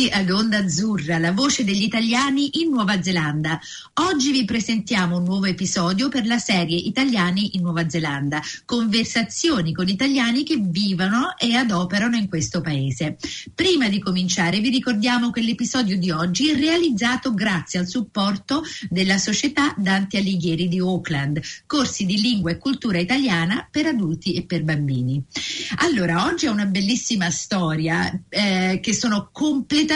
Benvenuti ad Onda Azzurra, la voce degli italiani in Nuova Zelanda. Oggi vi presentiamo un nuovo episodio per la serie Italiani in Nuova Zelanda, conversazioni con italiani che vivono e adoperano in questo paese. Prima di cominciare vi ricordiamo che l'episodio di oggi è realizzato grazie al supporto della società Dante Alighieri di Auckland, corsi di lingua e cultura italiana per adulti e per bambini. Allora, oggi è una bellissima storia eh, che sono completamente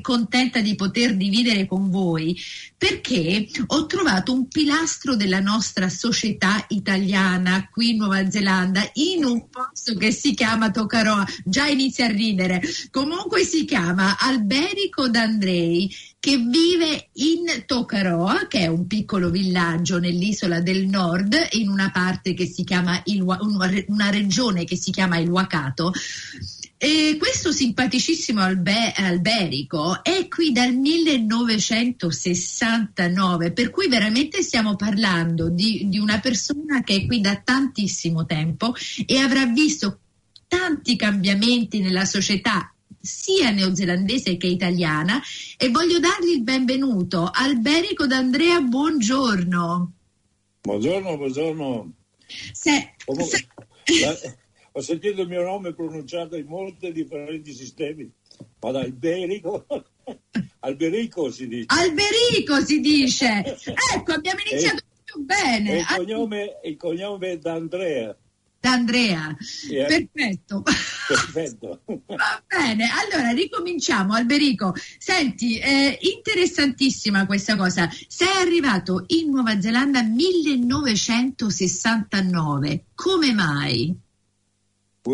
contenta di poter dividere con voi perché ho trovato un pilastro della nostra società italiana qui in Nuova Zelanda in un posto che si chiama Tocaroa, già inizia a ridere, comunque si chiama Alberico d'Andrei che vive in Tocaroa, che è un piccolo villaggio nell'isola del nord, in una parte che si chiama il, una regione che si chiama il Wacato. E questo simpaticissimo albe- alberico è qui dal 1969, per cui veramente stiamo parlando di, di una persona che è qui da tantissimo tempo e avrà visto tanti cambiamenti nella società sia neozelandese che italiana e voglio dargli il benvenuto. Alberico D'Andrea, buongiorno. Buongiorno, buongiorno. Se, se... La, ho sentito il mio nome pronunciato in molti differenti sistemi, ma da Alberico, Alberico si dice. Alberico si dice. Ecco, abbiamo iniziato e, più bene. Il cognome, il cognome è D'Andrea. D'Andrea, yeah. perfetto. Perfetto. Va bene, allora ricominciamo. Alberico, senti, eh, interessantissima questa cosa. Sei arrivato in Nuova Zelanda 1969. Come mai?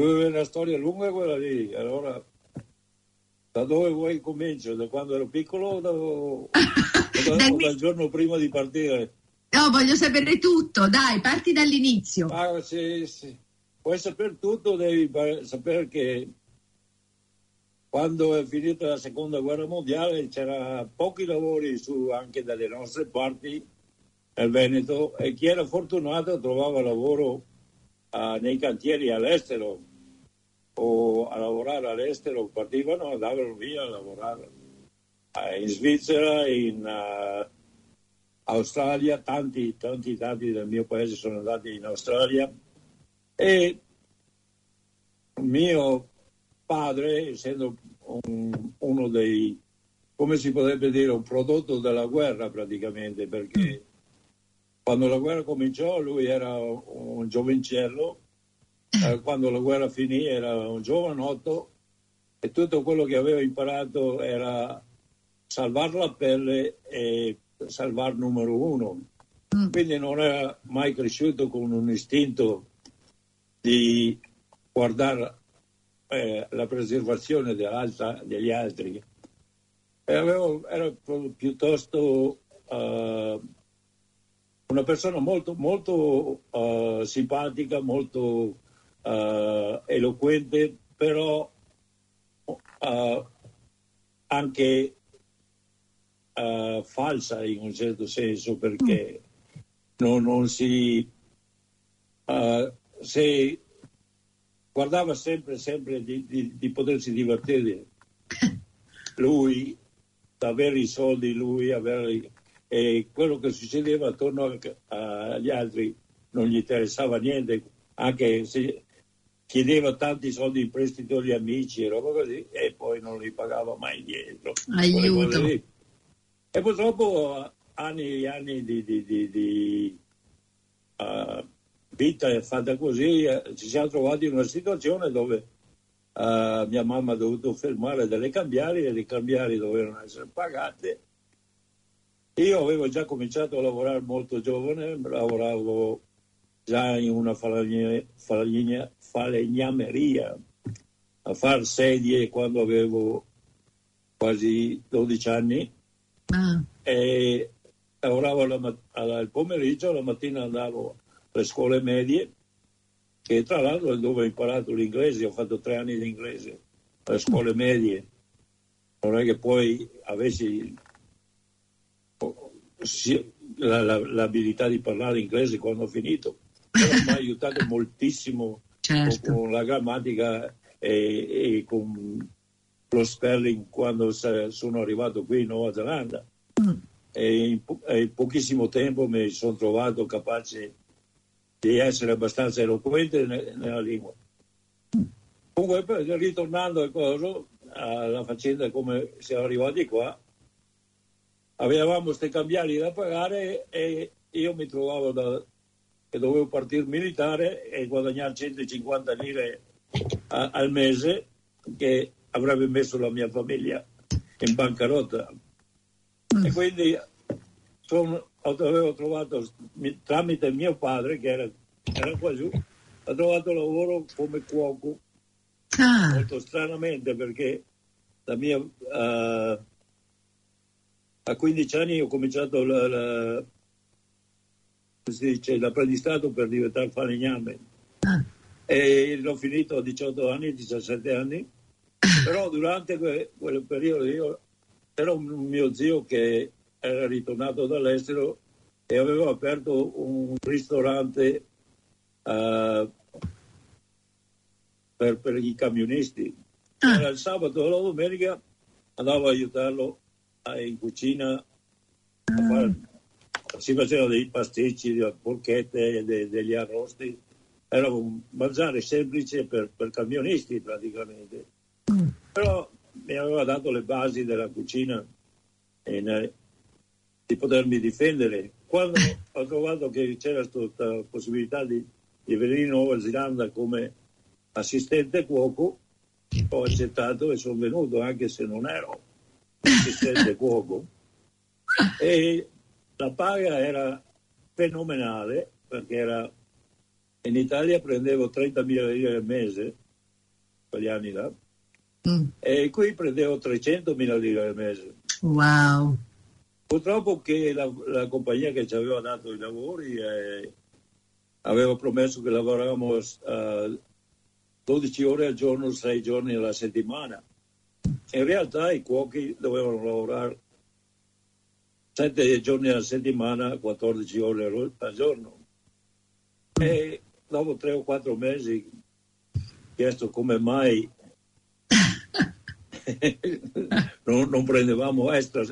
È una storia lunga quella lì. Allora, da dove vuoi comincio? Da quando ero piccolo o, da, o dal, dal giorno prima di partire? No, voglio sapere tutto, dai, parti dall'inizio. Ah, sì, sì. Vuoi sapere tutto, devi sapere che quando è finita la seconda guerra mondiale c'era pochi lavori su, anche dalle nostre parti nel Veneto e chi era fortunato trovava lavoro uh, nei cantieri all'estero o a lavorare all'estero, partivano, andavano via a lavorare. Uh, in Svizzera, in uh, Australia, tanti, tanti, tanti del mio paese sono andati in Australia. E mio padre, essendo un, uno dei, come si potrebbe dire, un prodotto della guerra praticamente, perché quando la guerra cominciò lui era un giovincello, eh, quando la guerra finì era un giovanotto e tutto quello che aveva imparato era salvare la pelle e salvare numero uno. Mm. Quindi non era mai cresciuto con un istinto di guardare eh, la preservazione degli altri. Avevo, era piuttosto uh, una persona molto, molto uh, simpatica, molto uh, eloquente, però uh, anche falsa in un certo senso perché mm. non, non, si se guardava sempre, sempre di, di, di potersi divertire lui, avere i soldi lui, avere e quello che succedeva attorno agli altri non gli interessava niente, anche se chiedeva tanti soldi in prestito agli amici e roba così, e poi non li pagava mai indietro. Aiuto. E purtroppo anni e anni di, di, di, di uh, vita fatta così, uh, ci siamo trovati in una situazione dove uh, mia mamma ha dovuto fermare delle cambiali e le cambiali dovevano essere pagate io avevo già cominciato a lavorare molto giovane, lavoravo già in una falegna, falegnameria a far sedie quando avevo quasi 12 anni Ah, e lavoravo alla- il pomeriggio, la mattina andavo alle scuole medie, che tra l'altro è dove ho imparato l'inglese, ho fatto tre anni di inglese alle scuole medie. Non è che poi avessi la- la- l'abilità di parlare inglese quando ho finito, però mi ha aiutato moltissimo certo. con la grammatica e, e con lo spelling quando sono arrivato qui in Nuova Zelanda Mm. e in, po- in pochissimo tempo mi sono trovato capace di essere abbastanza eloquente ne- nella lingua. Comunque, poi, ritornando a cosa, alla faccenda come siamo arrivati qua, avevamo questi cambiali da pagare e io mi trovavo da, che dovevo partire militare e guadagnare 150 lire a- al mese che avrebbe messo la mia famiglia in bancarotta. E quindi sono- avevo trovato mi- tramite mio padre che era, era qua giù, ho trovato lavoro come cuoco Ah, molto stranamente perché la mia, eh, a 15 anni ho cominciato la, la- dice, l'apprendistato per diventare falegname ah, e l'ho finito a 18 anni, 17 anni, però durante que- quel periodo io c'era un mio zio che era ritornato dall'estero e aveva aperto un ristorante eh, per, per i camionisti. Ah. Era il sabato e la domenica andavo a aiutarlo in cucina a fare, si facevano dei pasticci, delle porchette, de- degli arrosti. Era un mangiare semplice per, per camionisti praticamente. mm, Però mi aveva dato le basi della cucina e ne- di potermi difendere. Quando ho trovato che c'era questa possibilità di, di venire in Nuova Zelanda come assistente cuoco, ho accettato e sono venuto anche se non ero assistente cuoco. E la paga era fenomenale perché era in Italia prendevo 30.000 lire al mese, quegli anni là, mm. e qui prendevo 300.000 lire al mese. Wow. Purtroppo che la, la compagnia che ci aveva dato i lavori eh, aveva promesso che lavoravamo eh, 12 ore al giorno, 6 giorni alla settimana. In realtà i cuochi dovevano lavorare 7 giorni alla settimana, 14 ore al- giorno. E dopo 3 o 4 mesi ho chiesto come mai non, non prendevamo extra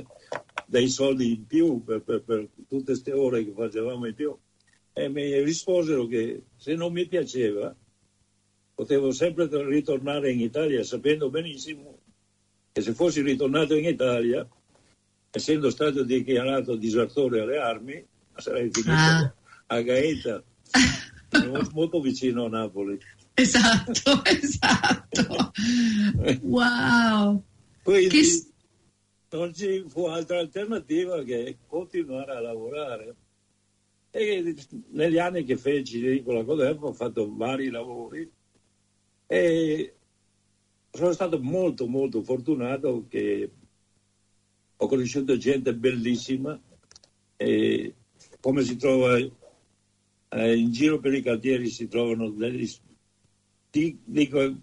dei soldi in più per, per- per tutte queste ore che facevamo in più. E mi risposero che se non mi piaceva potevo sempre ritornare in Italia sapendo benissimo che se fossi ritornato in Italia, essendo stato dichiarato disertore alle armi, sarei finito Ah. a Gaeta, molto, vicino a Napoli. Esatto, esatto. Wow. Quindi Che non ci fu altra alternativa che continuare a lavorare. E negli anni che feci quella cosa ho fatto vari lavori e sono stato molto molto fortunato che ho conosciuto gente bellissima e come si trova eh, in giro per i cantieri si trovano degli di- dico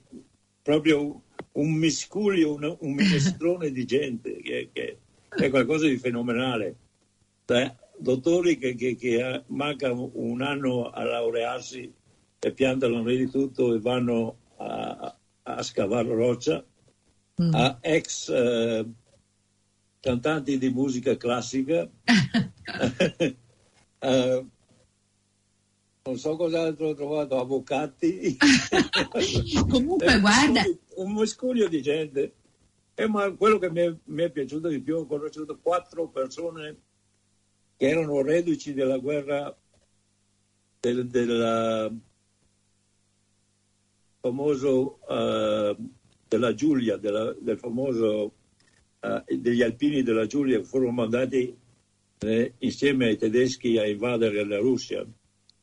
proprio un miscuglio, un, un minestrone di gente che, che è qualcosa di fenomenale. Da dottori che, che, che ha- mancano un anno a laurearsi e piantano lì di tutto e vanno a, a scavare roccia, Mm. a ex eh, cantanti di musica classica, eh, non so cos'altro ho trovato, avvocati. Comunque, Eh, guarda, un miscuglio di gente. E ma quello che mi è, mi è piaciuto di più, ho conosciuto quattro persone che erano reduci della guerra del, del famoso eh, della Giulia, della- del famoso eh, degli alpini della Giulia che furono mandati eh, insieme ai tedeschi a invadere la Russia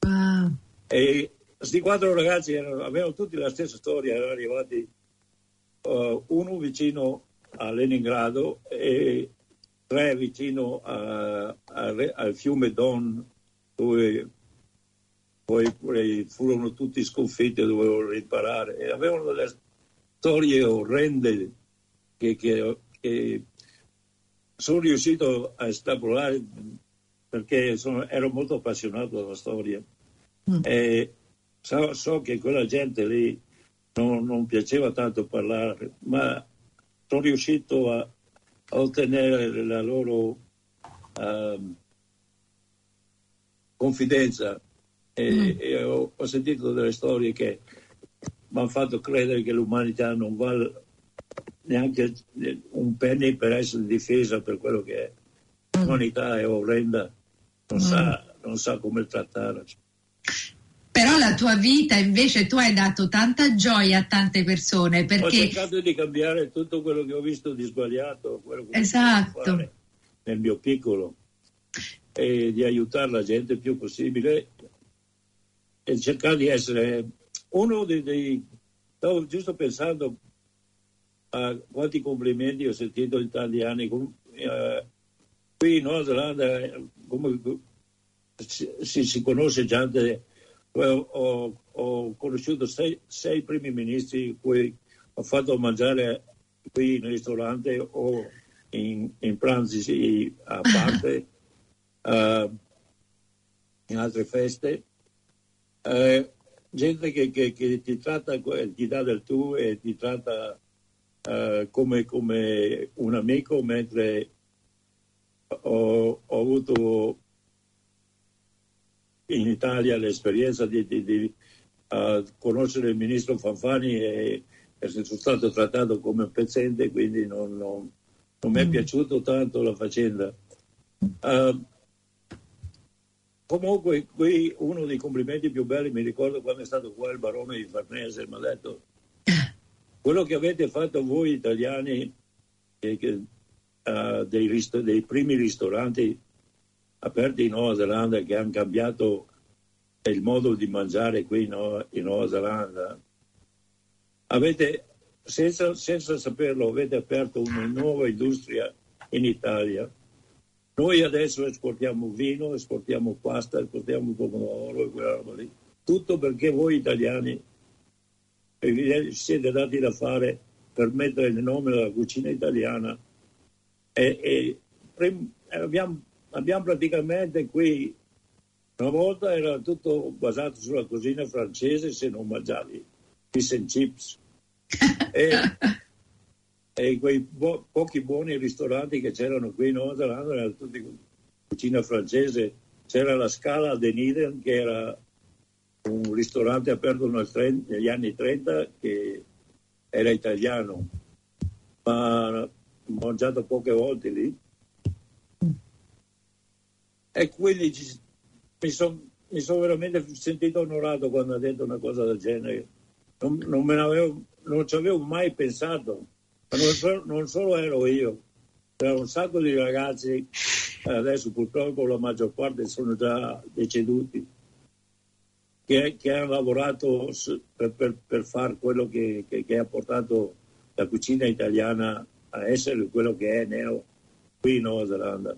wow. E questi quattro ragazzi erano, avevano tutti la stessa storia, erano arrivati uh, uno vicino a Leningrado e tre vicino a, a, al fiume Don, dove poi furono tutti sconfitti e dovevano riparare. E avevano delle storie orrende che, che, che sono riuscito a estrapolare perché sono, ero molto appassionato della storia. Mm. E so, so, che quella gente lì non, non, piaceva tanto parlare, ma sono riuscito a, a ottenere la loro uh, confidenza e, mm. e ho, ho, sentito delle storie che mi hanno fatto credere che l'umanità non vale neanche un penny per essere difesa per quello che è. Mm. L'umanità è orrenda, non, mm. sa, non sa come trattare. Però la tua vita invece tu hai dato tanta gioia a tante persone perché... Ho cercato di cambiare tutto quello che ho visto di sbagliato, quello che esatto. nel mio piccolo e di aiutare la gente il più possibile e cercare di essere uno dei, dei stavo giusto pensando a quanti complimenti ho sentito italiani uh, qui in Nuova Zelanda come si, si conosce gente ho, ho conosciuto sei, sei, primi ministri cui ho fatto mangiare qui in ristorante o in, in pranzi a parte, uh, in altre feste. Uh, gente che, che, che, ti tratta, ti dà del tu e ti tratta uh, come, come, un amico, mentre ho, ho avuto in Italia l'esperienza di, di, di uh, conoscere il ministro Fanfani e essere stato trattato come un pezzente, quindi non, non, non mi è mm. piaciuto tanto la faccenda. Uh, comunque, qui uno dei complimenti più belli, mi ricordo quando è stato qua il barone di Farnese, mi ha detto quello che avete fatto voi italiani, che, che, uh, dei, rist- dei primi ristoranti aperti in Nuova Zelanda che hanno cambiato il modo di mangiare qui in Nuova Zelanda. Avete, senza, senza saperlo, avete aperto una nuova industria in Italia. Noi adesso esportiamo vino, esportiamo pasta, esportiamo pomodoro e quella roba lì. Tutto perché voi italiani siete dati da fare per mettere il nome della cucina italiana e, e abbiamo abbiamo praticamente qui, una volta era tutto basato sulla cucina francese se non mangiavi fish and chips. e, e, quei bo- pochi buoni ristoranti che c'erano qui in Nuova Zelanda erano tutti cucina francese. C'era la Scala Deniden che era un ristorante aperto negli anni 30 che era italiano, ma ho mangiato poche volte lì e quindi mi sono son veramente sentito onorato quando ha detto una cosa del genere. Non, non, me l'avevo, non ci avevo mai pensato, non, so, non solo ero io, c'era un sacco di ragazzi, adesso purtroppo la maggior parte sono già deceduti, che, che hanno lavorato per, per, per fare quello che, che, che, ha portato la cucina italiana a essere quello che è neo qui in Nuova Zelanda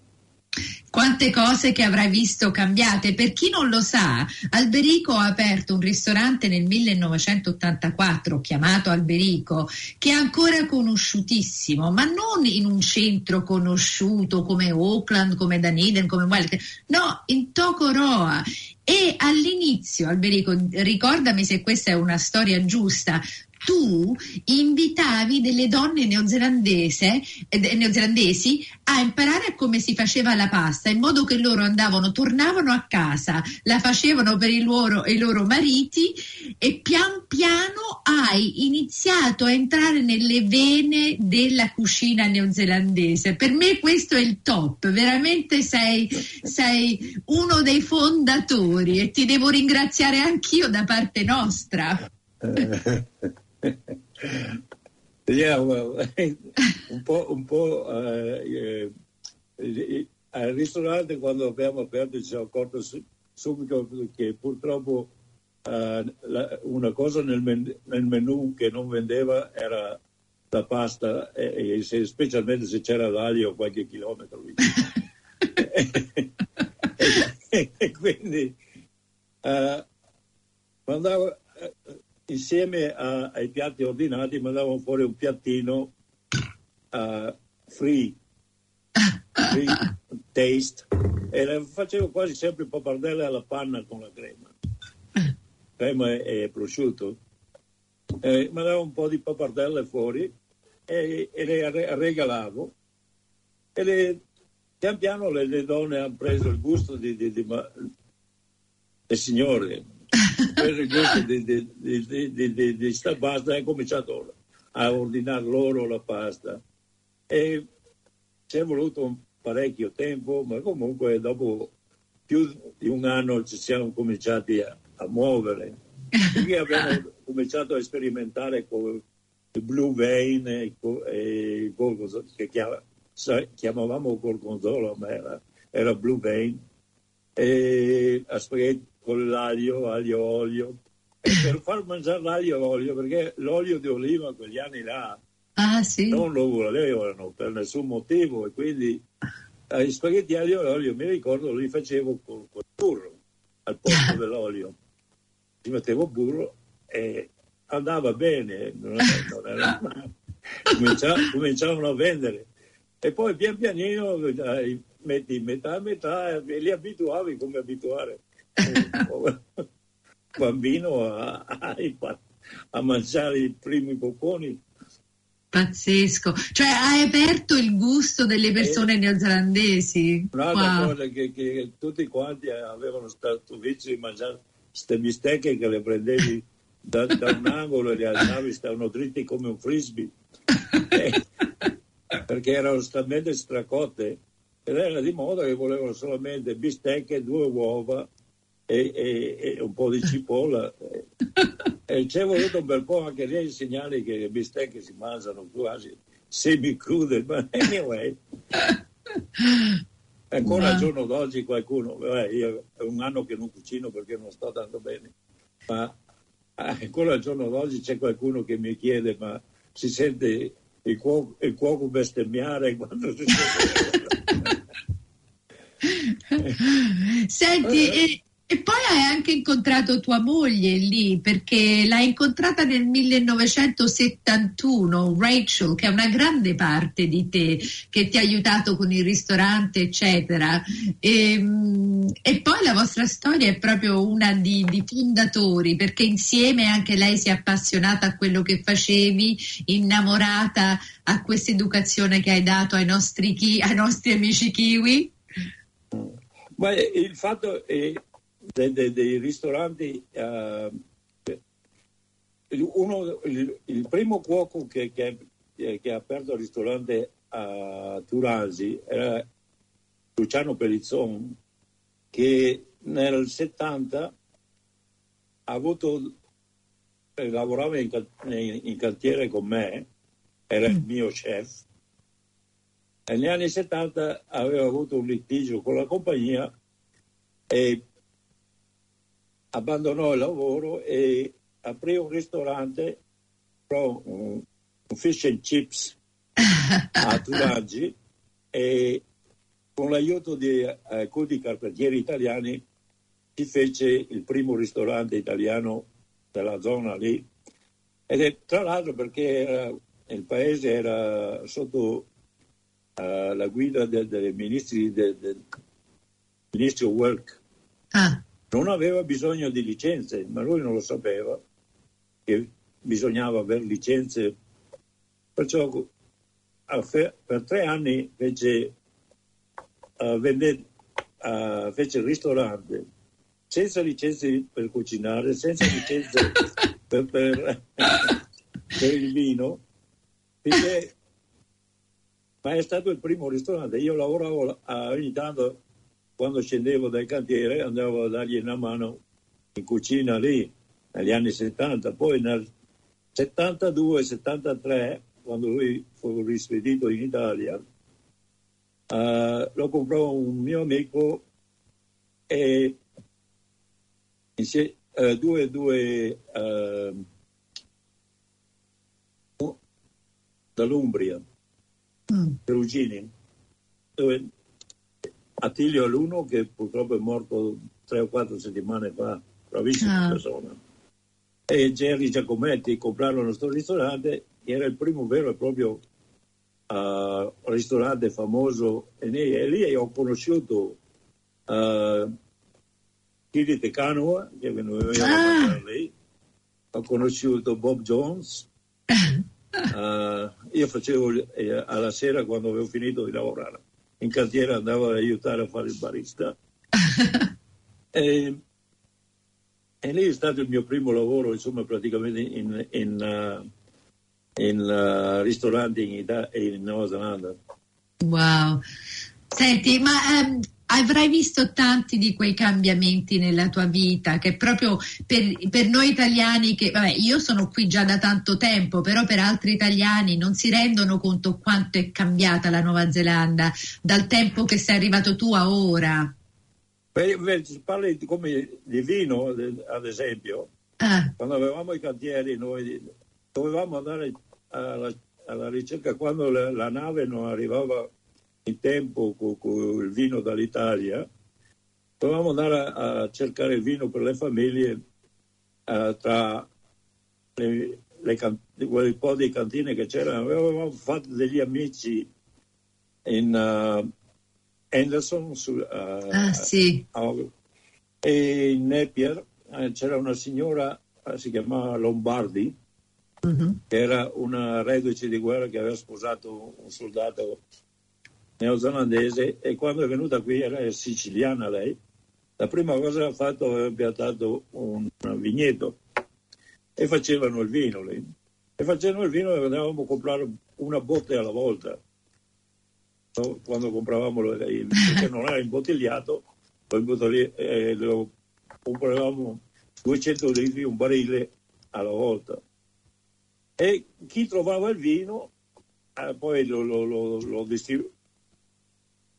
quante cose che avrai visto cambiate. Per chi non lo sa, Alberico ha aperto un ristorante nel 1984 chiamato Alberico, che è ancora conosciutissimo, ma non in un centro conosciuto come Auckland, come Dunedin, come Wellington, no, in Tokoroa. E all'inizio, Alberico, ricordami se questa è una storia giusta, tu invitavi delle donne neozelandesi a imparare come si faceva la pasta, in modo che loro andavano, tornavano a casa, la facevano per i loro, i loro mariti e pian piano hai iniziato a entrare nelle vene della cucina neozelandese. Per me questo è il top, veramente sei, sei uno dei fondatori e ti devo ringraziare anch'io da parte nostra. yeah, well, un po', un po' eh, eh, al ristorante quando abbiamo aperto ci siamo accorto subito che purtroppo uh, la, una cosa nel, men- nel, menù che non vendeva era la pasta, e, e se, specialmente se c'era l'aglio qualche chilometro vicino. e, quindi uh, mandavo, insieme a, ai piatti ordinati mandavo fuori un piattino free, free taste e facevo quasi sempre pappardelle alla panna con la crema. Crema e, e prosciutto. Eh, mandavo un po' di pappardelle fuori e, e le regalavo. E le, pian piano le, le, donne hanno preso il gusto di, di, di, ma, le signore il gusto di, di, di, di, di sta pasta e ho cominciato a ordinare loro la pasta e ci è voluto parecchio tempo, ma comunque dopo più di un anno ci siamo cominciati a, a muovere. Quindi abbiamo cominciato a sperimentare con il Blue Vein e, il gorgonzola, che chiamavamo gorgonzola, ma era, era Blue Vein, e a spaghetti con l'aglio, aglio, olio. E per far mangiare l'aglio olio, perché l'olio di oliva quegli anni là Ah, sì? Non lo volevano per nessun motivo e quindi eh, gli spaghetti aglio olio, mi ricordo, li facevo con, con burro al posto dell'olio. Ci mettevo burro e andava bene, non era, non era male. Cominciavano, cominciavano a vendere. E poi pian pianino dai, metti metà a metà e li abituavi come abituare bambino a, a, a mangiare i primi bocconi. Pazzesco, cioè hai aperto il gusto delle persone eh, neozelandesi. Un'altra wow. cosa che, che, tutti quanti avevano stato vizio di mangiare queste bistecche che le prendevi da, da un angolo e le alzavi, stavano dritti come un frisbee, eh, perché erano talmente stracotte. Ed era di moda che volevano solamente bistecche, due uova e, e, e un po' di cipolla. E ci è voluto un bel po' anche lì a insegnare che le bistecche si mangiano quasi semi-crude, ma anyway. Ancora al giorno d'oggi qualcuno, beh, io è un anno che non cucino perché non sto tanto bene, ma ancora al giorno d'oggi c'è qualcuno che mi chiede ma si sente il cuoco, il cuoco bestemmiare quando si sente... Senti, eh, e poi hai anche incontrato tua moglie lì, perché l'hai incontrata nel 1971, Rachel, che è una grande parte di te, che ti ha aiutato con il ristorante, eccetera. E, ehm, e poi la vostra storia è proprio una di, di, fondatori, perché insieme anche lei si è appassionata a quello che facevi, innamorata a questa educazione che hai dato ai nostri, ai nostri amici kiwi. Beh, il fatto è dei, dei, dei ristoranti. Uh, uno, il, il, primo cuoco che, che, che, ha aperto il ristorante a Turasi era Luciano Pellizzon, che nel 70 ha avuto, eh, lavorava in, in, in, cantiere con me, era il mio chef. E negli anni 70 aveva avuto un litigio con la compagnia e abbandonò il lavoro e aprì un ristorante, un, un fish and chips a Turaggi e con l'aiuto di alcuni eh, carpentieri italiani si fece il primo ristorante italiano della zona lì. Ed è tra l'altro perché era, il paese era sotto uh, la guida del, del, del, del ministro Work ah non aveva bisogno di licenze, ma lui non lo sapeva che bisognava avere licenze. Perciò per tre anni fece, uh, vende, uh, fece il ristorante senza licenze per cucinare, senza licenze per, per, per, il vino, perché, ma è stato il primo ristorante. Io lavoravo ogni tanto quando scendevo dal cantiere andavo a dargli una mano in cucina lì negli anni 70, poi nel 72-73, quando lui fu rispedito in Italia, uh, lo comprò un mio amico e eh, due, due eh, dall'Umbria, mm. Perugini, dove Attilio l'uno che purtroppo è morto tre o quattro settimane fa, bravissima ah. persona. E Jerry Giacometti comprarono questo ristorante, era il primo vero e proprio uh, ristorante famoso e lì, e lì ho conosciuto uh, Kili De Canoa, che veniva ah. lì, ho conosciuto Bob Jones, uh, io facevo eh, alla sera quando avevo finito di lavorare in cantiere andavo ad aiutare a fare il barista. e, e, lì è stato il mio primo lavoro, insomma, praticamente in, in, uh, in uh, ristoranti in, Italia, in Nuova Zelanda. Wow. Senti, ma um, avrai visto tanti di quei cambiamenti nella tua vita che proprio per, per, noi italiani che vabbè io sono qui già da tanto tempo però per altri italiani non si rendono conto quanto è cambiata la Nuova Zelanda dal tempo che sei arrivato tu a ora Beh, parli di, come di vino ad esempio ah. quando avevamo i cantieri noi dovevamo andare alla, alla ricerca quando la, la nave non arrivava in tempo con, con il vino dall'Italia, dovevamo andare a, a, cercare il vino per le famiglie uh, tra le, le quel po' di cantine che c'erano. Avevamo fatto degli amici in uh, Anderson su, uh, ah, sì. e in Napier c'era una signora, si chiamava Lombardi, uh-huh. che era una reduce di guerra che aveva sposato un soldato neozelandese e quando è venuta qui era siciliana lei. La prima cosa che ha fatto aveva piantato un vigneto e facevano il vino lì. E facevano il vino andavamo a comprare una botte alla volta. Quando compravamo il che non era imbottigliato, eh, lo compravamo 200 litri, un barile alla volta. E chi trovava il vino eh, poi lo, lo, lo, lo distribuiva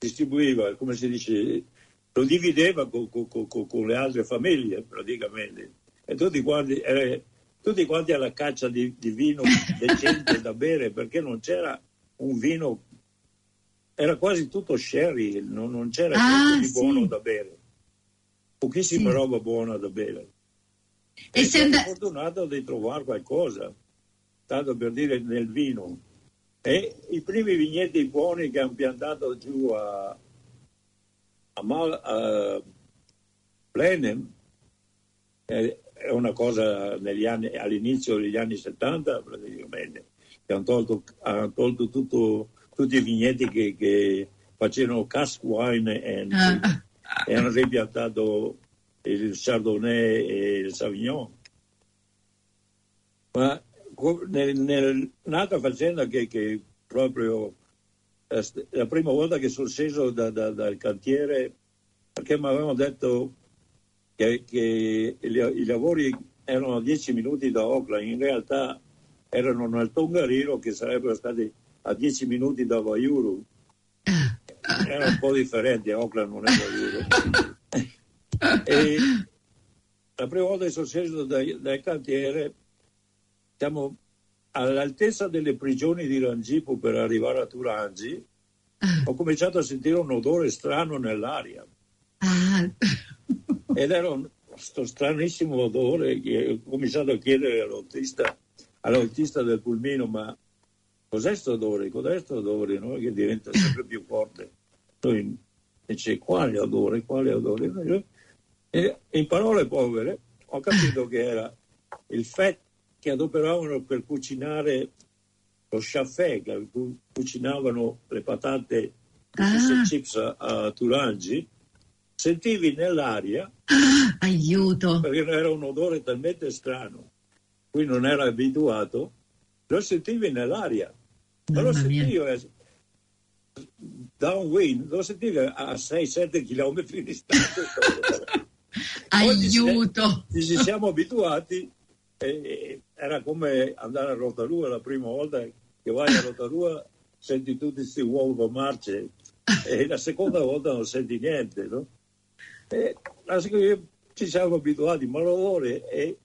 distribuiva, come si dice, lo divideva con, con, con, con le altre famiglie praticamente. E tutti quanti, eh, tutti quanti alla caccia di, di vino decente da bere perché non c'era un vino, era quasi tutto sherry, non, non c'era ah, niente di sì. buono da bere. Pochissima sì. roba buona da bere. E, e sono and- fortunato di trovare qualcosa, tanto per dire nel vino e i primi vigneti buoni che hanno piantato giù a, a, Mal, a Blenheim è una cosa anni, all'inizio degli anni 70 praticamente, che hanno tolto, hanno tolto tutto, tutti i vigneti che, che facevano cask wine e, ah. e hanno ripiantato il Chardonnay e il Sauvignon. Ma nel, nel, un'altra faccenda che, che proprio eh, la prima volta che sono sceso da, da, dal cantiere perché mi avevano detto che, che i, i, lavori erano a 10 minuti da Auckland, in realtà erano nel Tongariro che sarebbero stati a 10 minuti da Vaiuru. Era un po' differente, Auckland non è Vaiuru. e la prima volta che sono sceso dal, dal cantiere siamo all'altezza delle prigioni di Rangipo per arrivare a Turangi, ah. ho cominciato a sentire un odore strano nell'aria. Ah. Ed era un, questo stranissimo odore che ho cominciato a chiedere all'autista, all'autista del pulmino, ma cos'è questo odore? Cos'è questo odore? No? Che diventa sempre più forte. Lui dice, quale odore? Quale odore? E in parole povere ho capito che era il fetto che adoperavano per cucinare lo che cucinavano le patate ah. chips a, a Turangi, sentivi nell'aria ah, aiuto. perché era un odore talmente strano cui non era abituato lo sentivi nell'aria. Ma lo sentivi eh, downwind lo sentivi a 6-7 km di distanza. Aiuto. ci, ci siamo abituati e era come andare a Rotarua la prima volta che vai a Rotarua senti tutti questi uova marce e la seconda volta non senti niente no? e ci siamo abituati, ma l'odore è...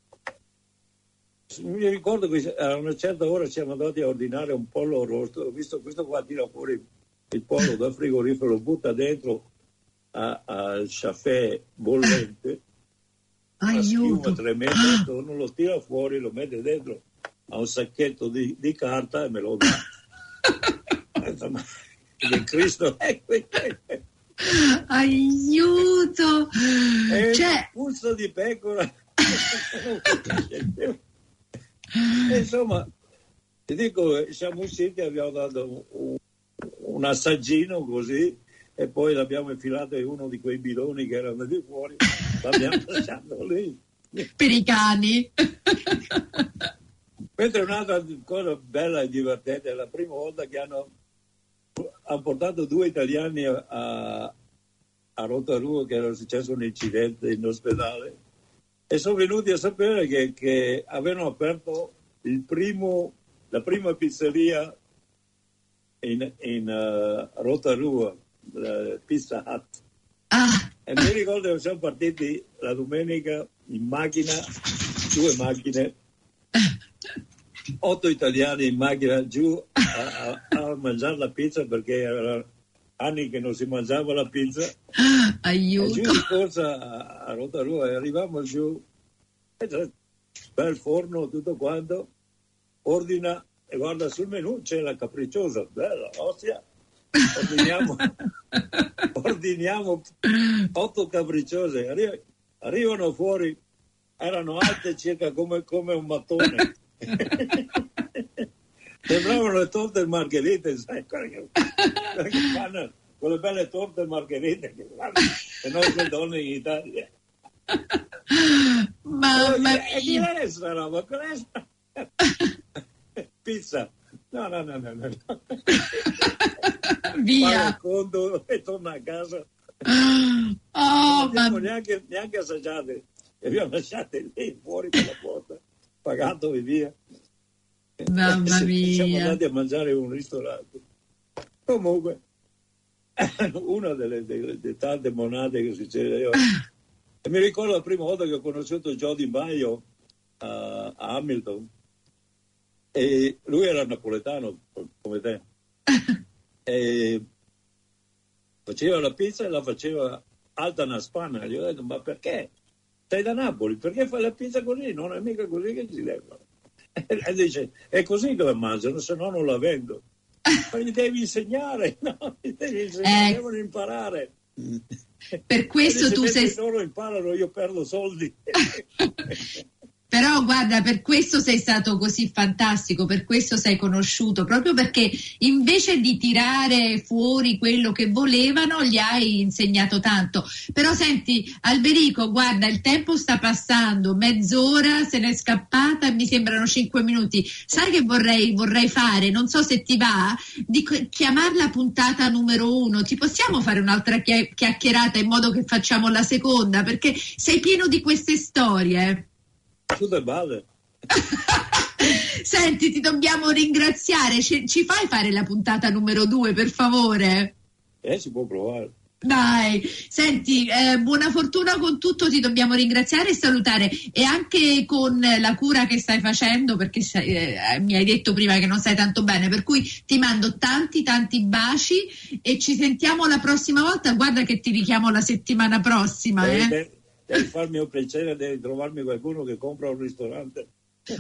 Mi ricordo che a una certa ora siamo andati a ordinare un pollo rosto, ho visto questo qua tira fuori il pollo dal frigorifero, lo butta dentro al caffè bollente, Aiuto. tremenda attorno, lo tira fuori, lo mette dentro a un sacchetto di, di carta e me lo dà. che Cristo è qui. Aiuto! È Cioè, un puzzo di pecora. E insomma, ti dico, siamo usciti, abbiamo dato un, un assaggino così e poi l'abbiamo infilato in uno di quei bidoni che erano di fuori, l'abbiamo lasciato lì. per i cani. Mentre un'altra cosa bella e divertente è la prima volta che hanno, hanno portato due italiani a, a, a Rotarua che era successo un incidente in ospedale e sono venuti a sapere che, che avevano aperto il primo, la prima pizzeria in, in uh, Rotarua, la Pizza Hut. Ah, E mi ricordo che siamo partiti la domenica in macchina, due macchine, otto italiani in macchina giù a, a- a mangiare la pizza perché erano anni che non si mangiava la pizza. E giù aiuto. di corsa a, a Rotarua e arriviamo giù, e bel forno, tutto quanto, ordina e guarda sul menù c'è la capricciosa, bella, ostia. Ordiniamo, ordiniamo otto capricciose, Arri- arrivano fuori, erano alte circa come, come un mattone. Sembravano le torte margherite, sai, quelle che, fanno, quelle belle torte margherite che fanno le nostre donne in Italia. Mamma chi mia. è sta roba? Questa? Pizza. No, no, no, no, no. Paga il Via. conto e torna a casa. Oh, non abbiamo mamma neanche, neanche assaggiate. Le abbiamo lasciate lì fuori per la porta, pagato e via. Mamma E Siamo mia. andati a mangiare in un ristorante. Comunque, una delle, delle- delle tante monate che succede io. E mi ricordo la prima volta che ho conosciuto Joe Di Maio a, a Hamilton. E lui era napoletano come te. E faceva la pizza e la faceva alta una spanna. Gli ho detto, ma perché? Sei da Napoli, perché fai la pizza così? Non è mica così che si leva. E dice, è così che la mangiano, se no non la vendo. Ma gli devi insegnare, no? Gli devi insegnare, Eh. devono imparare. Per questo E tu dice, sei "Mentre loro imparano, io perdo soldi. Però guarda, per questo sei stato così fantastico, per questo sei conosciuto, proprio perché invece di tirare fuori quello che volevano, gli hai insegnato tanto. Però senti, Alberico, guarda, il tempo sta passando, mezz'ora se n'è scappata, mi sembrano cinque minuti. Sai che vorrei, vorrei fare? Non so se ti va, di chiamarla puntata numero uno. Ti possiamo fare un'altra chia- chiacchierata in modo che facciamo la seconda? Perché sei pieno di queste storie. Tutte balle. Senti, ti dobbiamo ringraziare. Ci, ci fai fare la puntata numero due, per favore? Eh, si può provare. Dai, senti, eh, buona fortuna con tutto, ti dobbiamo ringraziare e salutare e anche con la cura che stai facendo perché sai, eh, mi hai detto prima che non stai tanto bene, per cui ti mando tanti tanti baci e ci sentiamo la prossima volta, guarda che ti richiamo la settimana prossima. Devi, Eh? Devi farmi un piacere, devi trovarmi qualcuno che compra un ristorante.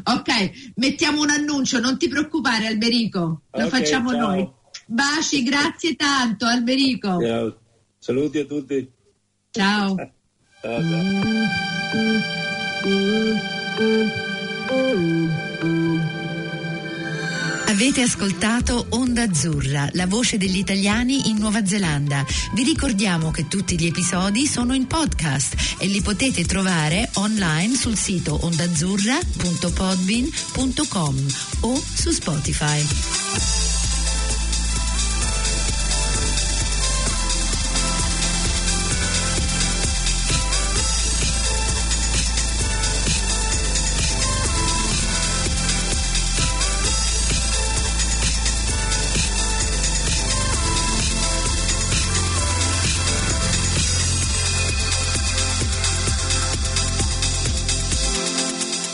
Ok, mettiamo un annuncio, non ti preoccare Alberico, lo Ok, facciamo ciao. noi. Baci, grazie tanto Alberico. Ciao. Saluti a tutti. Ciao. Ciao, ciao. Avete ascoltato Onda Azzurra, la voce degli italiani in Nuova Zelanda. Vi ricordiamo che tutti gli episodi sono in podcast e li potete trovare online sul sito ondazzurra.podbean.com o su Spotify.